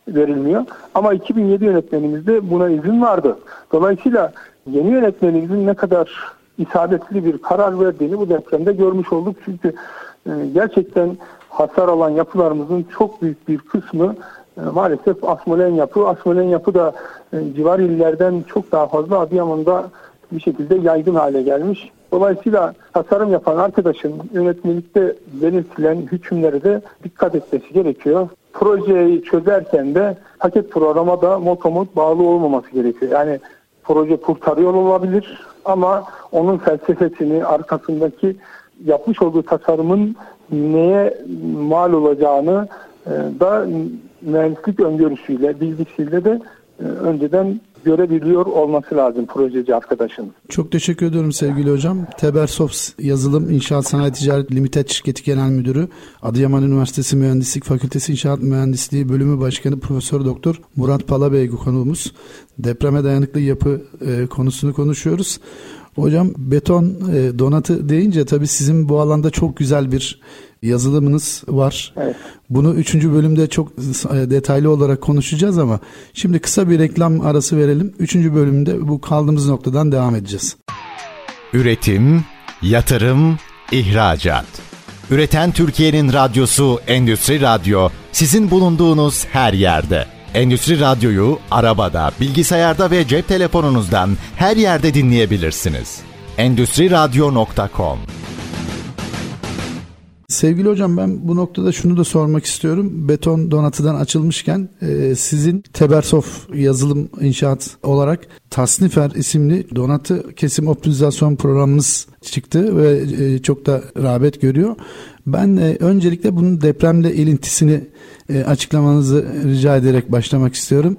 verilmiyor. Ama 2007 yönetmenimizde buna izin vardı. Dolayısıyla yeni yönetmenimizin ne kadar isabetli bir karar verdiğini bu depremde görmüş olduk. Çünkü e, gerçekten hasar alan yapılarımızın çok büyük bir kısmı e, maalesef asmolen yapı. Asmolen yapı da e, civar illerden çok daha fazla Adıyaman'da bir şekilde yaygın hale gelmiş. Dolayısıyla tasarım yapan arkadaşın yönetmelikte belirtilen hükümleri de dikkat etmesi gerekiyor. Projeyi çözerken de paket programa da motomot bağlı olmaması gerekiyor. Yani proje kurtarıyor olabilir ama onun felsefesini arkasındaki yapmış olduğu tasarımın neye mal olacağını e, da mühendislik öngörüsüyle, bilgisiyle de e, önceden görebiliyor olması lazım projeci arkadaşın. Çok teşekkür ediyorum sevgili hocam. Tebersoft Yazılım İnşaat Sanayi Ticaret Limited Şirketi Genel Müdürü, Adıyaman Üniversitesi Mühendislik Fakültesi İnşaat Mühendisliği Bölümü Başkanı Profesör Doktor Murat Palabey konuğumuz. Depreme dayanıklı yapı e, konusunu konuşuyoruz. Hocam beton e, donatı deyince tabii sizin bu alanda çok güzel bir yazılımınız var. Evet. Bunu üçüncü bölümde çok e, detaylı olarak konuşacağız ama şimdi kısa bir reklam arası verelim. Üçüncü bölümde bu kaldığımız noktadan devam edeceğiz. Üretim, yatırım, ihracat. Üreten Türkiye'nin radyosu Endüstri Radyo sizin bulunduğunuz her yerde. Endüstri Radyo'yu arabada, bilgisayarda ve cep telefonunuzdan her yerde dinleyebilirsiniz. Endüstri Radyo.com Sevgili hocam ben bu noktada şunu da sormak istiyorum. Beton donatıdan açılmışken e, sizin Tebersof yazılım inşaat olarak Tasnifer isimli donatı kesim optimizasyon programımız çıktı ve e, çok da rağbet görüyor. Ben e, öncelikle bunun depremle ilintisini e, açıklamanızı rica ederek başlamak istiyorum.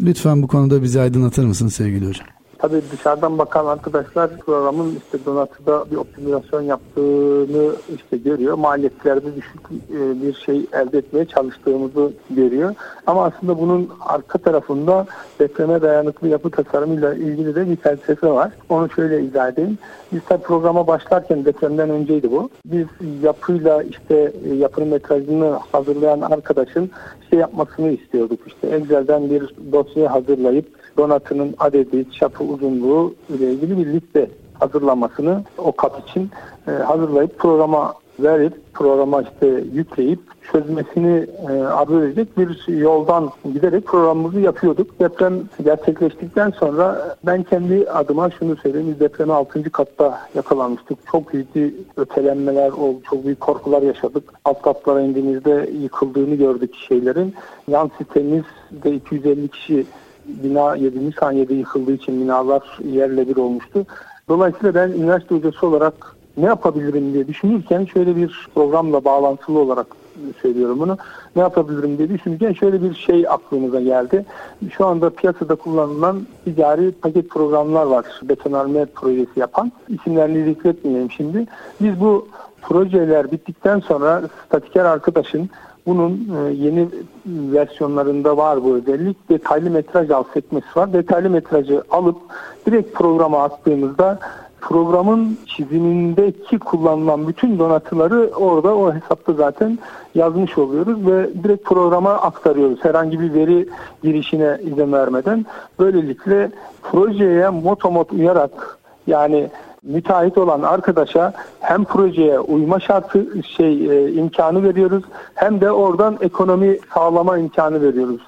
Lütfen bu konuda bizi aydınlatır mısınız sevgili hocam? Tabii dışarıdan bakan arkadaşlar programın işte donatıda bir optimizasyon yaptığını işte görüyor. Maliyetlerde düşük e, bir şey elde etmeye çalıştığımızı görüyor. Ama aslında bunun arka tarafında depreme dayanıklı yapı tasarımıyla ilgili de bir felsefe var. Onu şöyle izah edeyim. Biz tabii programa başlarken depremden önceydi bu. Biz yapıyla işte e, yapının metrajını hazırlayan arkadaşın şey yapmasını istiyorduk. İşte Excel'den bir dosya hazırlayıp donatının adedi, çapı, uzunluğu ile ilgili bir liste hazırlamasını o kat için e, hazırlayıp programa verip programa işte yükleyip çözmesini e, arzu edecek bir yoldan giderek programımızı yapıyorduk. Deprem gerçekleştikten sonra ben kendi adıma şunu söyleyeyim. Biz depreme 6. katta yakalanmıştık. Çok büyük ötelenmeler oldu. Çok büyük korkular yaşadık. Alt katlara indiğimizde yıkıldığını gördük şeylerin. Yan sitemizde 250 kişi bina 7. saniyede yıkıldığı için binalar yerle bir olmuştu. Dolayısıyla ben üniversite hocası olarak ne yapabilirim diye düşünürken şöyle bir programla bağlantılı olarak söylüyorum bunu. Ne yapabilirim diye düşünürken şöyle bir şey aklımıza geldi. Şu anda piyasada kullanılan ticari paket programlar var. Betonarme projesi yapan. İsimlerini zikretmeyeyim şimdi. Biz bu projeler bittikten sonra statiker arkadaşın bunun e, yeni versiyonlarında var bu özellik. Detaylı metraj al sekmesi var. Detaylı metrajı alıp direkt programa attığımızda programın çizimindeki kullanılan bütün donatıları orada o hesapta zaten yazmış oluyoruz ve direkt programa aktarıyoruz. Herhangi bir veri girişine izin vermeden. Böylelikle projeye motomot uyarak yani müteahhit olan arkadaşa hem projeye uyma şartı şey e, imkanı veriyoruz hem de oradan ekonomi sağlama imkanı veriyoruz.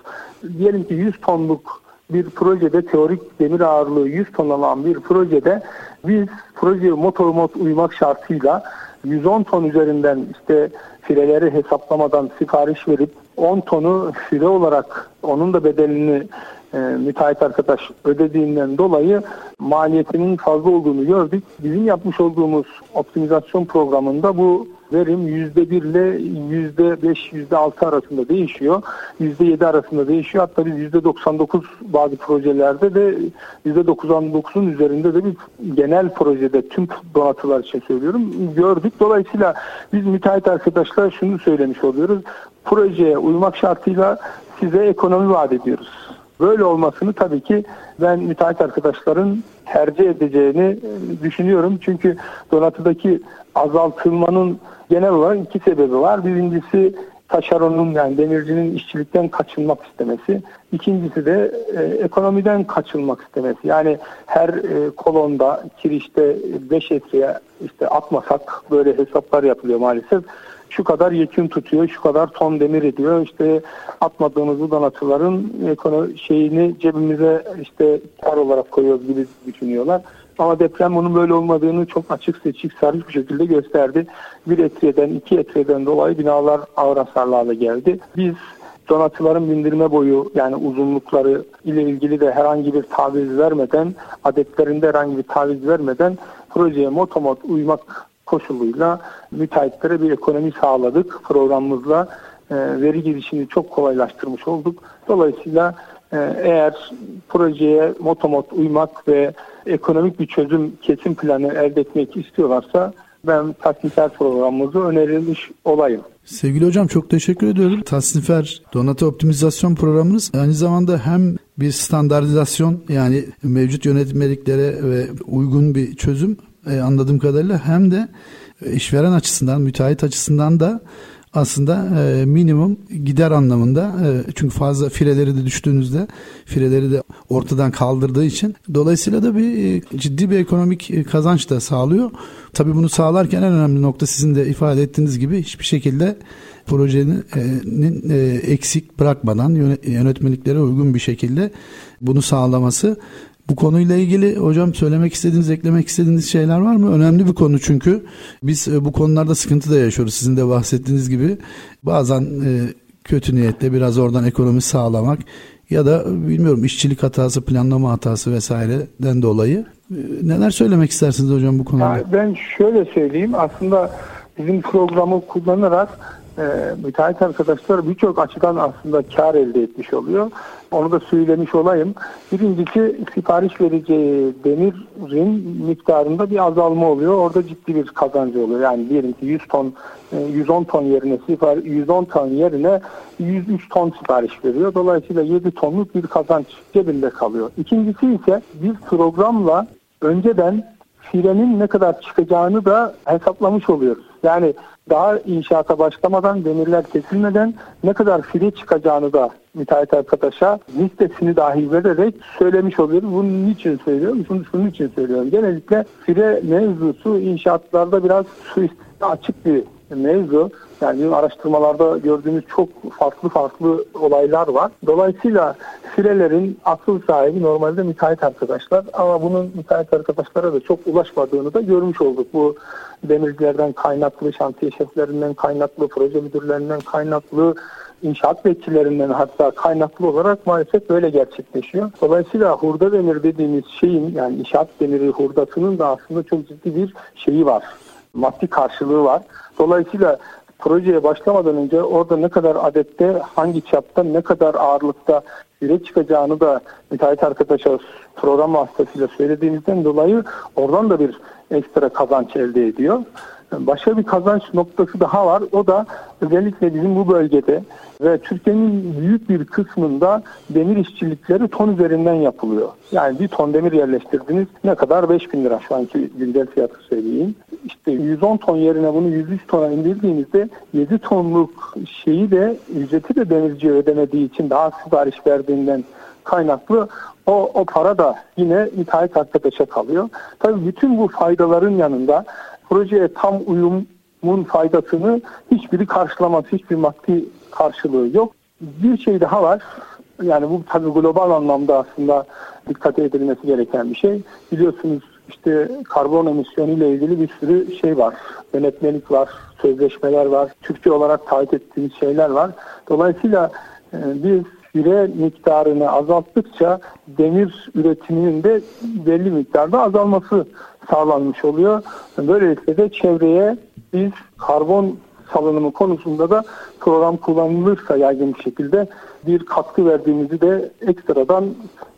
Diyelim ki 100 tonluk bir projede teorik demir ağırlığı 100 ton olan bir projede biz projeye motor mod uymak şartıyla 110 ton üzerinden işte fileleri hesaplamadan sipariş verip 10 tonu file olarak onun da bedelini e, müteahhit arkadaş ödediğinden dolayı maliyetinin fazla olduğunu gördük. Bizim yapmış olduğumuz optimizasyon programında bu verim %1 ile %5, %6 arasında değişiyor. %7 arasında değişiyor. Hatta biz %99 bazı projelerde de %99'un üzerinde de bir genel projede tüm donatılar için söylüyorum gördük. Dolayısıyla biz müteahhit arkadaşlar şunu söylemiş oluyoruz. Projeye uymak şartıyla size ekonomi vaat ediyoruz. Böyle olmasını tabii ki ben müteahhit arkadaşların tercih edeceğini e, düşünüyorum. Çünkü donatıdaki azaltılmanın genel olarak iki sebebi var. Birincisi taşeronun yani demircinin işçilikten kaçınmak istemesi. İkincisi de e, ekonomiden kaçınmak istemesi. Yani her e, kolonda kirişte 5 etreye işte atmasak böyle hesaplar yapılıyor maalesef şu kadar yekün tutuyor, şu kadar ton demir ediyor. İşte atmadığımız bu donatıların ekonomi şeyini cebimize işte kar olarak koyuyoruz gibi düşünüyorlar. Ama deprem bunun böyle olmadığını çok açık seçik sarış bir şekilde gösterdi. Bir etriyeden iki etriyeden dolayı binalar ağır hasarlarla geldi. Biz donatıların bindirme boyu yani uzunlukları ile ilgili de herhangi bir taviz vermeden adetlerinde herhangi bir taviz vermeden projeye motomot uymak koşuluyla müteahhitlere bir ekonomi sağladık programımızla. E, veri girişini çok kolaylaştırmış olduk. Dolayısıyla e, eğer projeye motomot uymak ve ekonomik bir çözüm kesim planı elde etmek istiyorlarsa ben tasnifer programımızı önerilmiş olayım. Sevgili hocam çok teşekkür ediyorum. Tasnifer donatı optimizasyon programınız aynı zamanda hem bir standartizasyon yani mevcut yönetmeliklere ve uygun bir çözüm e, anladığım kadarıyla hem de e, işveren açısından, müteahhit açısından da aslında e, minimum gider anlamında çünkü fazla fireleri de düştüğünüzde fireleri de ortadan kaldırdığı için dolayısıyla da bir ciddi bir ekonomik kazanç da sağlıyor. Tabii bunu sağlarken en önemli nokta sizin de ifade ettiğiniz gibi hiçbir şekilde projenin eksik bırakmadan yönetmeliklere uygun bir şekilde bunu sağlaması bu konuyla ilgili hocam söylemek istediğiniz, eklemek istediğiniz şeyler var mı? Önemli bir konu çünkü biz e, bu konularda sıkıntı da yaşıyoruz. Sizin de bahsettiğiniz gibi bazen e, kötü niyetle biraz oradan ekonomi sağlamak ya da bilmiyorum işçilik hatası, planlama hatası vesaireden dolayı e, neler söylemek istersiniz hocam bu konuda? Yani ben şöyle söyleyeyim aslında bizim programı kullanarak e, müteahhit arkadaşlar birçok açıdan aslında kar elde etmiş oluyor. Onu da söylemiş olayım. Birincisi sipariş vereceği demirin miktarında bir azalma oluyor. Orada ciddi bir kazancı oluyor. Yani diyelim ki 100 ton 110 e, ton yerine 110 ton yerine 103 ton sipariş veriyor. Dolayısıyla 7 tonluk bir kazanç cebinde kalıyor. İkincisi ise bir programla önceden filenin ne kadar çıkacağını da hesaplamış oluyoruz. Yani daha inşaata başlamadan, demirler kesilmeden ne kadar file çıkacağını da müteahhit arkadaşa listesini dahi vererek söylemiş oluyoruz. Bunun için söylüyorum, şunu, şunun için söylüyorum. Genellikle file mevzusu inşaatlarda biraz suistine açık bir mevzu. Yani araştırmalarda gördüğümüz çok farklı farklı olaylar var. Dolayısıyla filelerin asıl sahibi normalde müteahhit arkadaşlar ama bunun müteahhit arkadaşlara da çok ulaşmadığını da görmüş olduk. Bu demircilerden kaynaklı, şantiye şeflerinden kaynaklı, proje müdürlerinden kaynaklı, inşaat bekçilerinden hatta kaynaklı olarak maalesef böyle gerçekleşiyor. Dolayısıyla hurda demir dediğimiz şeyin yani inşaat demiri hurdasının da aslında çok ciddi bir şeyi var. Maddi karşılığı var. Dolayısıyla projeye başlamadan önce orada ne kadar adette, hangi çapta, ne kadar ağırlıkta üre çıkacağını da müteahhit arkadaşa program vasıtasıyla söylediğimizden dolayı oradan da bir ekstra kazanç elde ediyor. Başka bir kazanç noktası daha var. O da özellikle bizim bu bölgede ve Türkiye'nin büyük bir kısmında demir işçilikleri ton üzerinden yapılıyor. Yani bir ton demir yerleştirdiniz ne kadar? 5 bin lira şu anki güncel fiyatı söyleyeyim. İşte 110 ton yerine bunu 103 tona indirdiğinizde 7 tonluk şeyi de ücreti de demirci ödemediği için daha sipariş verdiğinden kaynaklı o, o para da yine müteahhit arkadaşa kalıyor. Tabii bütün bu faydaların yanında projeye tam uyumun faydasını hiçbiri karşılamaz. Hiçbir maddi karşılığı yok. Bir şey daha var. Yani bu tabii global anlamda aslında dikkat edilmesi gereken bir şey. Biliyorsunuz işte karbon emisyonu ile ilgili bir sürü şey var. Yönetmelik var, sözleşmeler var, Türkçe olarak taahhüt ettiğimiz şeyler var. Dolayısıyla e, biz süre miktarını azalttıkça demir üretiminin de belli miktarda azalması sağlanmış oluyor. Böylelikle de çevreye biz karbon salınımı konusunda da program kullanılırsa yaygın bir şekilde bir katkı verdiğimizi de ekstradan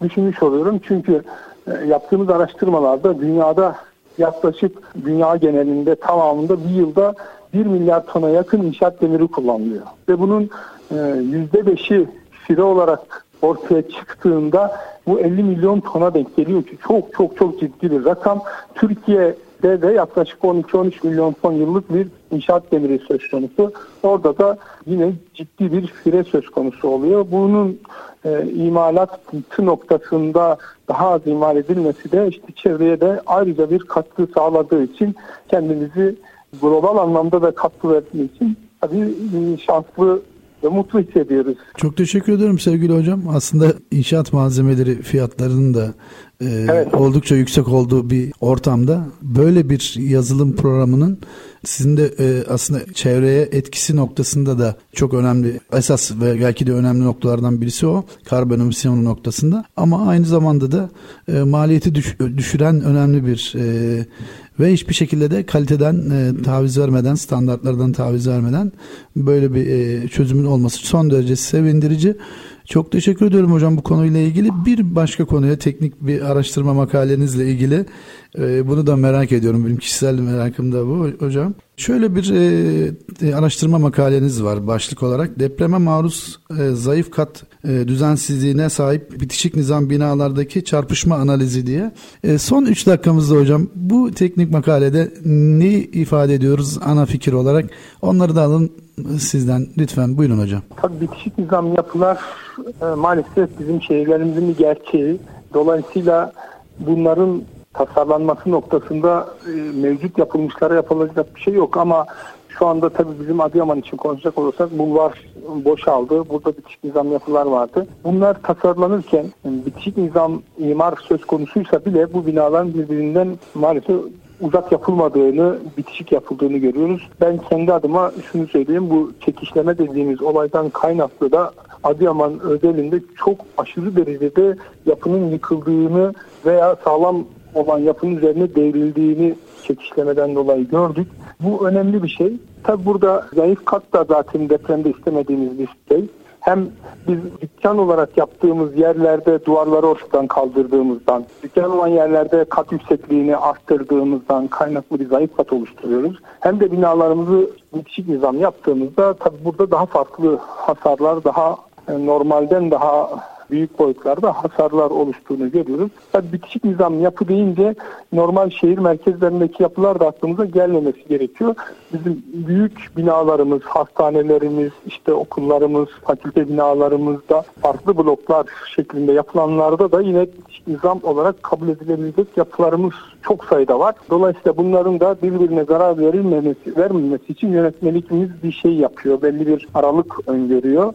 düşünmüş oluyorum. Çünkü e, yaptığımız araştırmalarda dünyada yaklaşık dünya genelinde tamamında bir yılda 1 milyar tona yakın inşaat demiri kullanılıyor. Ve bunun %5'i e, fire olarak ortaya çıktığında bu 50 milyon tona denk geliyor ki çok çok çok ciddi bir rakam. Türkiye'de de yaklaşık 12-13 milyon ton yıllık bir inşaat demiri söz konusu. Orada da yine ciddi bir fire söz konusu oluyor. Bunun e, imalatı noktasında daha az imal edilmesi de işte çevreye de ayrıca bir katkı sağladığı için kendimizi global anlamda da katkı verdiği için tabii şanslı ve mutlu hissediyoruz. Çok teşekkür ederim sevgili hocam. Aslında inşaat malzemeleri fiyatlarının da e, evet. oldukça yüksek olduğu bir ortamda böyle bir yazılım programının sizin de e, aslında çevreye etkisi noktasında da çok önemli esas ve belki de önemli noktalardan birisi o karbon emisyonu noktasında ama aynı zamanda da e, maliyeti düş, düşüren önemli bir e, ve hiçbir şekilde de kaliteden e, taviz vermeden standartlardan taviz vermeden böyle bir e, çözümün olması son derece sevindirici. Çok teşekkür ediyorum hocam bu konuyla ilgili. Bir başka konuya teknik bir araştırma makalenizle ilgili e, bunu da merak ediyorum. Benim kişisel merakım da bu hocam. Şöyle bir e, araştırma makaleniz var başlık olarak. Depreme maruz e, zayıf kat düzensizliğine sahip bitişik nizam binalardaki çarpışma analizi diye. Son 3 dakikamızda hocam bu teknik makalede ne ifade ediyoruz ana fikir olarak? Onları da alın sizden lütfen buyurun hocam. Tabii bitişik nizam yapılar e, maalesef bizim şehirlerimizin bir gerçeği. Dolayısıyla bunların tasarlanması noktasında e, mevcut yapılmışlara yapılacak bir şey yok ama şu anda tabii bizim Adıyaman için konuşacak olursak bulvar boşaldı. Burada bitişik nizam yapılar vardı. Bunlar tasarlanırken bitişik nizam imar söz konusuysa bile bu binaların birbirinden maalesef uzak yapılmadığını, bitişik yapıldığını görüyoruz. Ben kendi adıma şunu söyleyeyim. Bu çekişleme dediğimiz olaydan kaynaklı da Adıyaman özelinde çok aşırı derecede yapının yıkıldığını veya sağlam olan yapının üzerine devrildiğini çekişlemeden dolayı gördük. Bu önemli bir şey. Tabi burada zayıf kat da zaten depremde istemediğimiz bir şey. Hem biz dükkan olarak yaptığımız yerlerde duvarları ortadan kaldırdığımızdan, dükkan olan yerlerde kat yüksekliğini arttırdığımızdan kaynaklı bir zayıf kat oluşturuyoruz. Hem de binalarımızı bitişik nizam yaptığımızda tabi burada daha farklı hasarlar, daha e, normalden daha büyük boyutlarda hasarlar oluştuğunu görüyoruz. Tabii bitişik nizam yapı deyince normal şehir merkezlerindeki yapılar da aklımıza gelmemesi gerekiyor. Bizim büyük binalarımız, hastanelerimiz, işte okullarımız, fakülte binalarımızda farklı bloklar şeklinde yapılanlarda da yine bitişik nizam olarak kabul edilebilecek yapılarımız çok sayıda var. Dolayısıyla bunların da birbirine zarar verilmemesi, vermemesi için yönetmelikimiz bir şey yapıyor. Belli bir aralık öngörüyor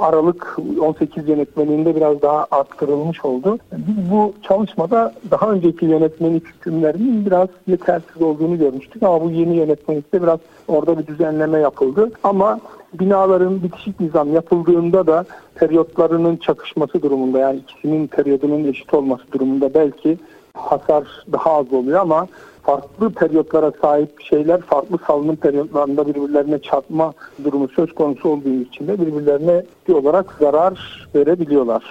aralık 18 yönetmeliğinde biraz daha arttırılmış oldu. Biz bu çalışmada daha önceki yönetmelik hükümlerinin biraz yetersiz olduğunu görmüştük ama bu yeni yönetmelikte biraz orada bir düzenleme yapıldı. Ama binaların bitişik nizam yapıldığında da periyotlarının çakışması durumunda yani ikisinin periyodunun eşit olması durumunda belki hasar daha az oluyor ama farklı periyotlara sahip şeyler farklı salınım periyotlarında birbirlerine çarpma durumu söz konusu olduğu için de birbirlerine bir olarak zarar verebiliyorlar.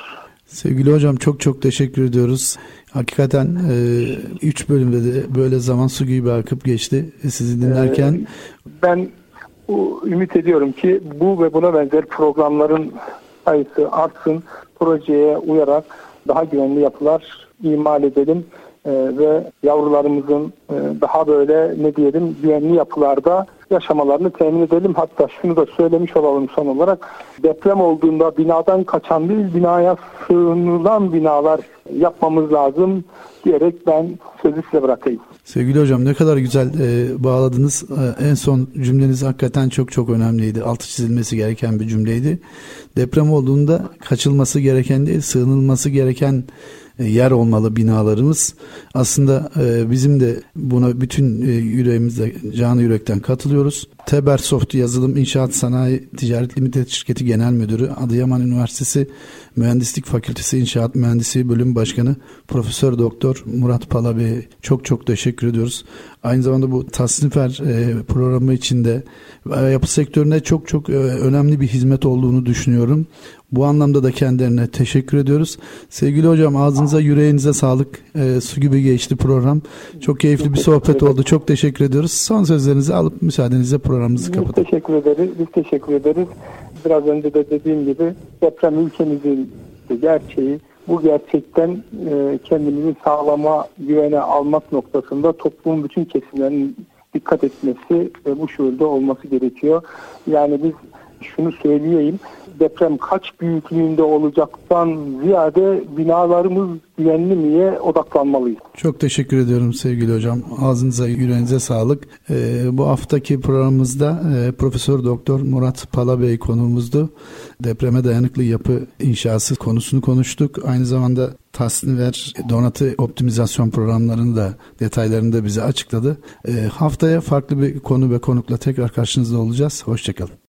Sevgili hocam çok çok teşekkür ediyoruz. Hakikaten 3 e, bölümde de böyle zaman su gibi akıp geçti sizi dinlerken. Ee, ben ümit ediyorum ki bu ve buna benzer programların sayısı artsın. Projeye uyarak daha güvenli yapılar imal edelim e, ve yavrularımızın e, daha böyle ne diyelim güvenli yapılarda yaşamalarını temin edelim. Hatta şunu da söylemiş olalım son olarak deprem olduğunda binadan kaçan değil binaya sığınılan binalar yapmamız lazım diyerek ben sözü size bırakayım. Sevgili hocam ne kadar güzel e, bağladınız. E, en son cümleniz hakikaten çok çok önemliydi. Altı çizilmesi gereken bir cümleydi. Deprem olduğunda kaçılması gereken değil, sığınılması gereken yer olmalı binalarımız. Aslında e, bizim de buna bütün e, yüreğimizle canı yürekten katılıyoruz. Tebersoft Yazılım İnşaat Sanayi Ticaret Limited Şirketi Genel Müdürü Adıyaman Üniversitesi Mühendislik Fakültesi İnşaat Mühendisi Bölüm Başkanı Profesör Doktor Murat Pala Bey çok çok teşekkür ediyoruz. Aynı zamanda bu tasnifer e, programı içinde e, yapı sektörüne çok çok e, önemli bir hizmet olduğunu düşünüyorum. Bu anlamda da kendilerine teşekkür ediyoruz. Sevgili hocam ağzınıza yüreğinize sağlık. E, su gibi geçti program. Çok keyifli bir sohbet oldu. Çok teşekkür ediyoruz. Son sözlerinizi alıp müsaadenizle programımızı kapatalım. Biz teşekkür ederiz. Biz teşekkür ederiz. Biraz önce de dediğim gibi deprem ülkemizin gerçeği. Bu gerçekten e, kendimizi sağlama, güvene almak noktasında toplumun bütün kesimlerinin dikkat etmesi ve bu şuurda olması gerekiyor. Yani biz şunu söyleyeyim deprem kaç büyüklüğünde olacaktan ziyade binalarımız güvenli miye odaklanmalıyız. Çok teşekkür ediyorum sevgili hocam. Ağzınıza yüreğinize sağlık. Ee, bu haftaki programımızda e, Profesör Doktor Murat Palabey konuğumuzdu. Depreme dayanıklı yapı inşası konusunu konuştuk. Aynı zamanda Tasniver donatı optimizasyon programlarını da detaylarını da bize açıkladı. E, haftaya farklı bir konu ve konukla tekrar karşınızda olacağız. Hoşçakalın.